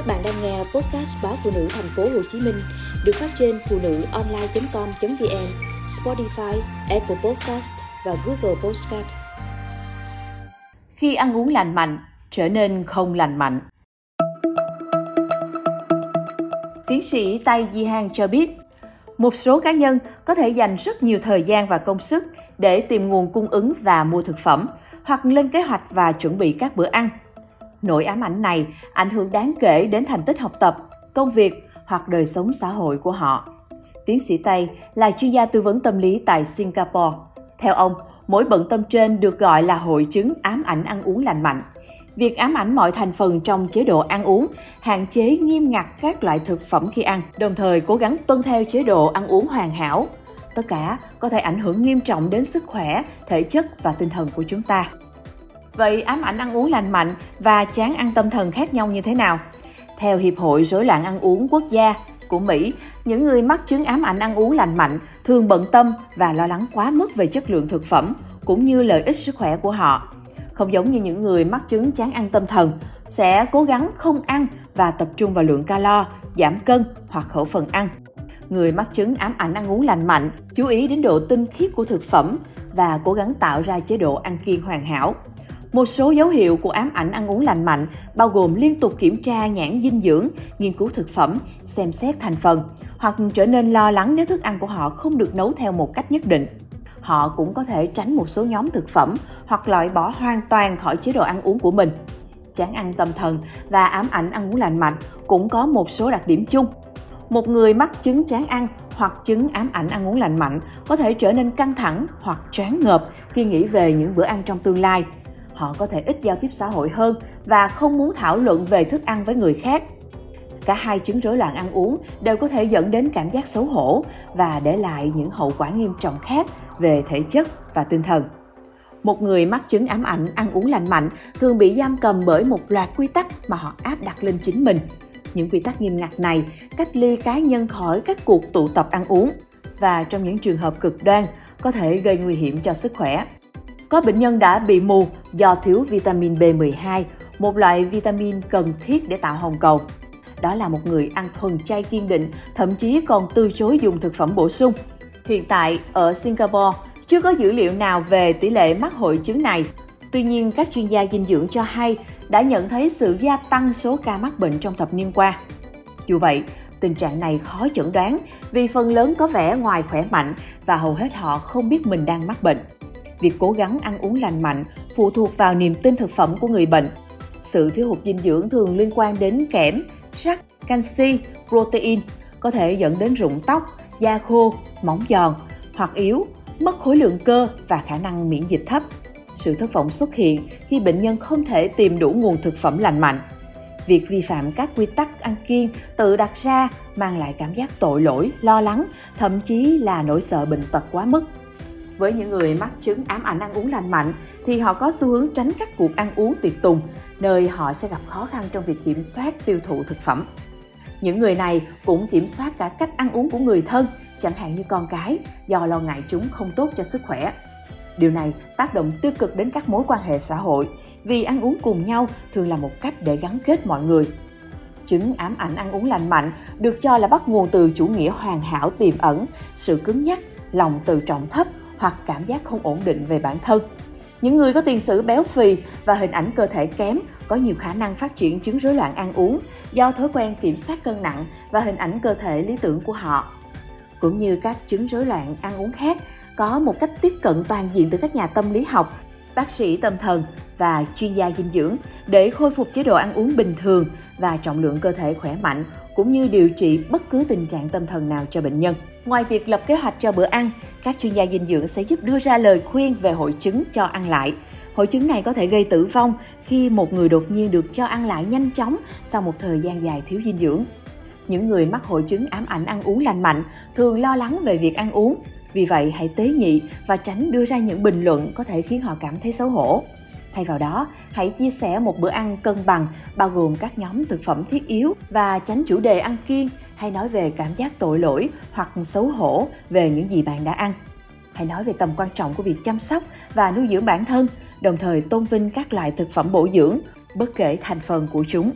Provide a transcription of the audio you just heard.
Các bạn đang nghe podcast báo phụ nữ thành phố Hồ Chí Minh được phát trên phụ nữ online.com.vn, Spotify, Apple Podcast và Google Podcast. Khi ăn uống lành mạnh, trở nên không lành mạnh. Tiến sĩ Tai Di Hang cho biết, một số cá nhân có thể dành rất nhiều thời gian và công sức để tìm nguồn cung ứng và mua thực phẩm, hoặc lên kế hoạch và chuẩn bị các bữa ăn. Nỗi ám ảnh này ảnh hưởng đáng kể đến thành tích học tập, công việc hoặc đời sống xã hội của họ. Tiến sĩ Tây là chuyên gia tư vấn tâm lý tại Singapore. Theo ông, mỗi bận tâm trên được gọi là hội chứng ám ảnh ăn uống lành mạnh. Việc ám ảnh mọi thành phần trong chế độ ăn uống, hạn chế nghiêm ngặt các loại thực phẩm khi ăn, đồng thời cố gắng tuân theo chế độ ăn uống hoàn hảo. Tất cả có thể ảnh hưởng nghiêm trọng đến sức khỏe, thể chất và tinh thần của chúng ta. Vậy ám ảnh ăn uống lành mạnh và chán ăn tâm thần khác nhau như thế nào? Theo Hiệp hội Rối loạn ăn uống quốc gia của Mỹ, những người mắc chứng ám ảnh ăn uống lành mạnh thường bận tâm và lo lắng quá mức về chất lượng thực phẩm cũng như lợi ích sức khỏe của họ. Không giống như những người mắc chứng chán ăn tâm thần, sẽ cố gắng không ăn và tập trung vào lượng calo, giảm cân hoặc khẩu phần ăn. Người mắc chứng ám ảnh ăn uống lành mạnh chú ý đến độ tinh khiết của thực phẩm và cố gắng tạo ra chế độ ăn kiêng hoàn hảo. Một số dấu hiệu của ám ảnh ăn uống lành mạnh bao gồm liên tục kiểm tra nhãn dinh dưỡng, nghiên cứu thực phẩm, xem xét thành phần, hoặc trở nên lo lắng nếu thức ăn của họ không được nấu theo một cách nhất định. Họ cũng có thể tránh một số nhóm thực phẩm hoặc loại bỏ hoàn toàn khỏi chế độ ăn uống của mình. Chán ăn tâm thần và ám ảnh ăn uống lành mạnh cũng có một số đặc điểm chung. Một người mắc chứng chán ăn hoặc chứng ám ảnh ăn uống lành mạnh có thể trở nên căng thẳng hoặc choáng ngợp khi nghĩ về những bữa ăn trong tương lai – họ có thể ít giao tiếp xã hội hơn và không muốn thảo luận về thức ăn với người khác. Cả hai chứng rối loạn ăn uống đều có thể dẫn đến cảm giác xấu hổ và để lại những hậu quả nghiêm trọng khác về thể chất và tinh thần. Một người mắc chứng ám ảnh ăn uống lành mạnh thường bị giam cầm bởi một loạt quy tắc mà họ áp đặt lên chính mình. Những quy tắc nghiêm ngặt này cách ly cá nhân khỏi các cuộc tụ tập ăn uống và trong những trường hợp cực đoan có thể gây nguy hiểm cho sức khỏe. Có bệnh nhân đã bị mù do thiếu vitamin B12, một loại vitamin cần thiết để tạo hồng cầu. Đó là một người ăn thuần chay kiên định, thậm chí còn từ chối dùng thực phẩm bổ sung. Hiện tại, ở Singapore, chưa có dữ liệu nào về tỷ lệ mắc hội chứng này. Tuy nhiên, các chuyên gia dinh dưỡng cho hay đã nhận thấy sự gia tăng số ca mắc bệnh trong thập niên qua. Dù vậy, tình trạng này khó chẩn đoán vì phần lớn có vẻ ngoài khỏe mạnh và hầu hết họ không biết mình đang mắc bệnh việc cố gắng ăn uống lành mạnh phụ thuộc vào niềm tin thực phẩm của người bệnh. Sự thiếu hụt dinh dưỡng thường liên quan đến kẽm, sắt, canxi, protein, có thể dẫn đến rụng tóc, da khô, móng giòn hoặc yếu, mất khối lượng cơ và khả năng miễn dịch thấp. Sự thất vọng xuất hiện khi bệnh nhân không thể tìm đủ nguồn thực phẩm lành mạnh. Việc vi phạm các quy tắc ăn kiêng tự đặt ra mang lại cảm giác tội lỗi, lo lắng, thậm chí là nỗi sợ bệnh tật quá mức. Với những người mắc chứng ám ảnh ăn uống lành mạnh thì họ có xu hướng tránh các cuộc ăn uống tiệc tùng, nơi họ sẽ gặp khó khăn trong việc kiểm soát tiêu thụ thực phẩm. Những người này cũng kiểm soát cả cách ăn uống của người thân, chẳng hạn như con cái, do lo ngại chúng không tốt cho sức khỏe. Điều này tác động tiêu cực đến các mối quan hệ xã hội, vì ăn uống cùng nhau thường là một cách để gắn kết mọi người. Chứng ám ảnh ăn uống lành mạnh được cho là bắt nguồn từ chủ nghĩa hoàn hảo tiềm ẩn, sự cứng nhắc, lòng tự trọng thấp hoặc cảm giác không ổn định về bản thân. Những người có tiền sử béo phì và hình ảnh cơ thể kém có nhiều khả năng phát triển chứng rối loạn ăn uống do thói quen kiểm soát cân nặng và hình ảnh cơ thể lý tưởng của họ. Cũng như các chứng rối loạn ăn uống khác, có một cách tiếp cận toàn diện từ các nhà tâm lý học, bác sĩ tâm thần và chuyên gia dinh dưỡng để khôi phục chế độ ăn uống bình thường và trọng lượng cơ thể khỏe mạnh cũng như điều trị bất cứ tình trạng tâm thần nào cho bệnh nhân. Ngoài việc lập kế hoạch cho bữa ăn, các chuyên gia dinh dưỡng sẽ giúp đưa ra lời khuyên về hội chứng cho ăn lại. Hội chứng này có thể gây tử vong khi một người đột nhiên được cho ăn lại nhanh chóng sau một thời gian dài thiếu dinh dưỡng. Những người mắc hội chứng ám ảnh ăn uống lành mạnh thường lo lắng về việc ăn uống. Vì vậy, hãy tế nhị và tránh đưa ra những bình luận có thể khiến họ cảm thấy xấu hổ. Thay vào đó, hãy chia sẻ một bữa ăn cân bằng bao gồm các nhóm thực phẩm thiết yếu và tránh chủ đề ăn kiêng hay nói về cảm giác tội lỗi hoặc xấu hổ về những gì bạn đã ăn. Hãy nói về tầm quan trọng của việc chăm sóc và nuôi dưỡng bản thân, đồng thời tôn vinh các loại thực phẩm bổ dưỡng, bất kể thành phần của chúng.